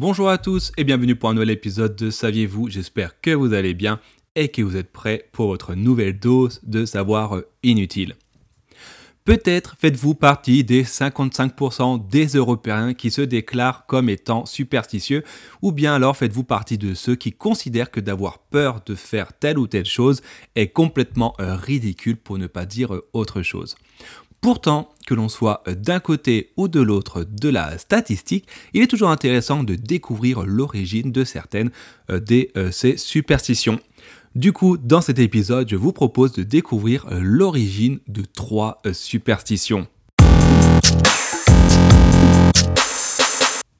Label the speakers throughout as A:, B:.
A: Bonjour à tous et bienvenue pour un nouvel épisode de Saviez-vous? J'espère que vous allez bien et que vous êtes prêts pour votre nouvelle dose de savoir inutile. Peut-être faites-vous partie des 55% des Européens qui se déclarent comme étant superstitieux, ou bien alors faites-vous partie de ceux qui considèrent que d'avoir peur de faire telle ou telle chose est complètement euh, ridicule pour ne pas dire euh, autre chose. Pourtant, que l'on soit euh, d'un côté ou de l'autre de la statistique, il est toujours intéressant de découvrir l'origine de certaines de ces superstitions. Du coup, dans cet épisode, je vous propose de découvrir euh, l'origine de trois euh, superstitions.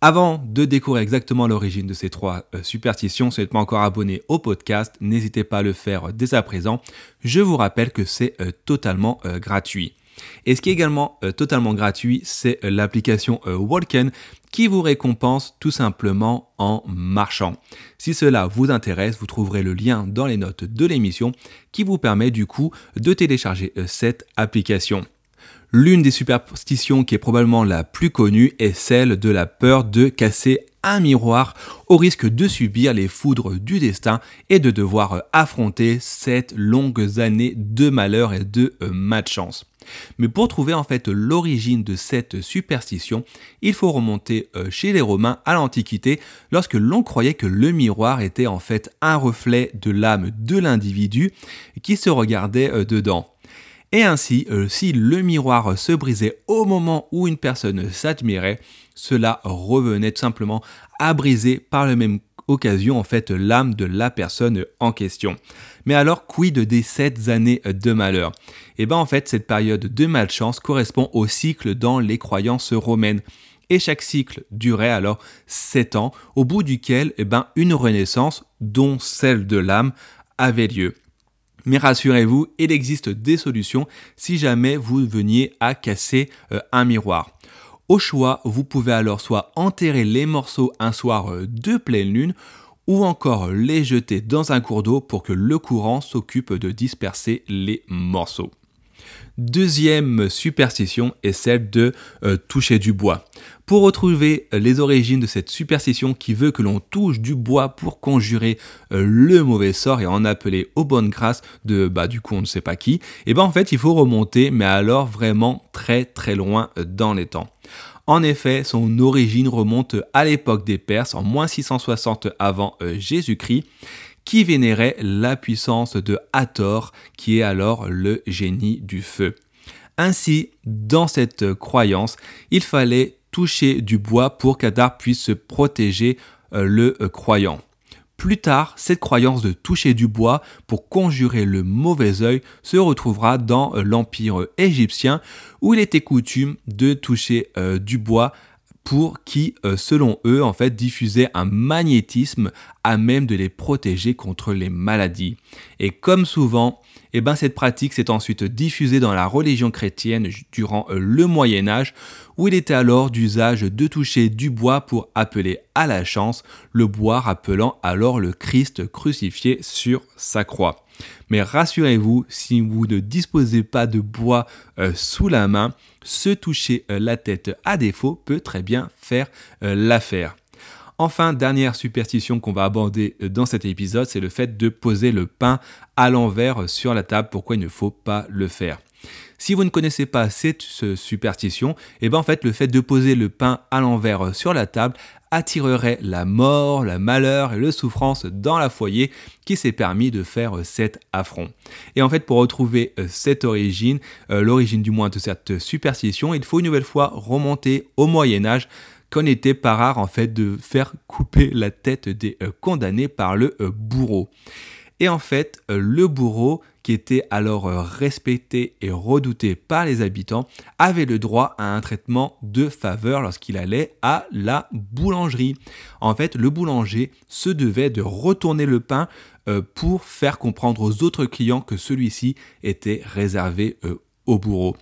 A: Avant de découvrir exactement l'origine de ces trois euh, superstitions, si vous n'êtes pas encore abonné au podcast, n'hésitez pas à le faire dès à présent. Je vous rappelle que c'est totalement gratuit. Et ce qui est également euh, totalement gratuit, c'est euh, l'application euh, Walken qui vous récompense tout simplement en marchant. Si cela vous intéresse, vous trouverez le lien dans les notes de l'émission qui vous permet du coup de télécharger cette application. L'une des superstitions qui est probablement la plus connue est celle de la peur de casser un miroir au risque de subir les foudres du destin et de devoir affronter cette longues années de malheur et de malchance. Mais pour trouver en fait l'origine de cette superstition, il faut remonter euh, chez les Romains à l'Antiquité lorsque l'on croyait que le miroir était en fait un reflet de l'âme de l'individu qui se regardait euh, dedans. Et ainsi, euh, si le miroir se brisait au moment où une personne s'admirait, cela revenait tout simplement à briser par le même occasion en fait l'âme de la personne en question. Mais alors, quid des sept années de malheur? Eh bien en fait, cette période de malchance correspond au cycle dans les croyances romaines. Et chaque cycle durait alors sept ans, au bout duquel eh ben, une renaissance, dont celle de l'âme, avait lieu. Mais rassurez-vous, il existe des solutions si jamais vous veniez à casser euh, un miroir. Au choix, vous pouvez alors soit enterrer les morceaux un soir euh, de pleine lune, ou encore les jeter dans un cours d'eau pour que le courant s'occupe de disperser les morceaux. Deuxième superstition est celle de euh, toucher du bois. Pour retrouver euh, les origines de cette superstition qui veut que l'on touche du bois pour conjurer le mauvais sort et en appeler aux bonnes grâces de bah du coup on ne sait pas qui, et eh ben en fait il faut remonter mais alors vraiment très très loin dans les temps. En effet, son origine remonte à l'époque des Perses, en moins 660 avant euh, Jésus-Christ, qui vénérait la puissance de Hathor, qui est alors le génie du feu. Ainsi, dans cette croyance, il fallait toucher du bois pour qu'Adar puisse se protéger euh, le euh, croyant. Plus tard, cette croyance de toucher du bois pour conjurer le mauvais œil se retrouvera dans euh, l'Empire égyptien où il était coutume de toucher du bois pour qui, euh, selon eux, en fait, diffusait un magnétisme à même de les protéger contre les maladies. Et comme souvent, eh ben, cette pratique s'est ensuite diffusée dans la religion chrétienne durant euh, le Moyen Âge, où il était alors d'usage de toucher du bois pour appeler à la chance, le bois rappelant alors le Christ crucifié sur sa croix. Mais rassurez-vous, si vous ne disposez pas de bois euh, sous la main, se toucher euh, la tête à défaut peut très bien faire l'affaire. Enfin, dernière superstition qu'on va aborder euh, dans cet épisode, c'est le fait de poser le pain à l'envers sur la table. Pourquoi il ne faut pas le faire? Si vous ne connaissez pas cette superstition, et eh ben en fait le fait de poser le pain à l'envers sur la table attirerait la mort, la malheur et la souffrance dans la foyer qui s'est permis de faire cet affront. Et en fait pour retrouver euh, cette origine, euh, l'origine du moins de cette superstition, il faut une nouvelle fois remonter au Moyen Âge qu'on était pas rare en fait de faire couper la tête des euh, condamnés par le euh, bourreau. Et en fait, euh, le bourreau, était alors respecté et redouté par les habitants, avait le droit à un traitement de faveur lorsqu'il allait à la boulangerie. En fait, le boulanger se devait de retourner le pain pour faire comprendre aux autres clients que celui-ci était réservé au bourreau.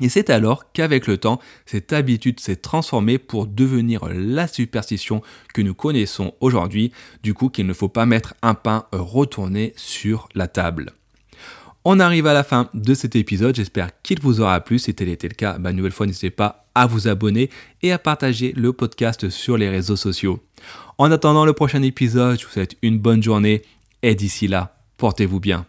A: Et c'est alors qu'avec le temps, cette habitude s'est transformée pour devenir la superstition que nous connaissons aujourd'hui, du coup qu'il ne faut pas mettre un pain retourné sur la table. On arrive à la fin de cet épisode, j'espère qu'il vous aura plu. Si tel était le cas, bah, nouvelle fois, n'hésitez pas à vous abonner et à partager le podcast sur les réseaux sociaux. En attendant le prochain épisode, je vous souhaite une bonne journée et d'ici là, portez-vous bien.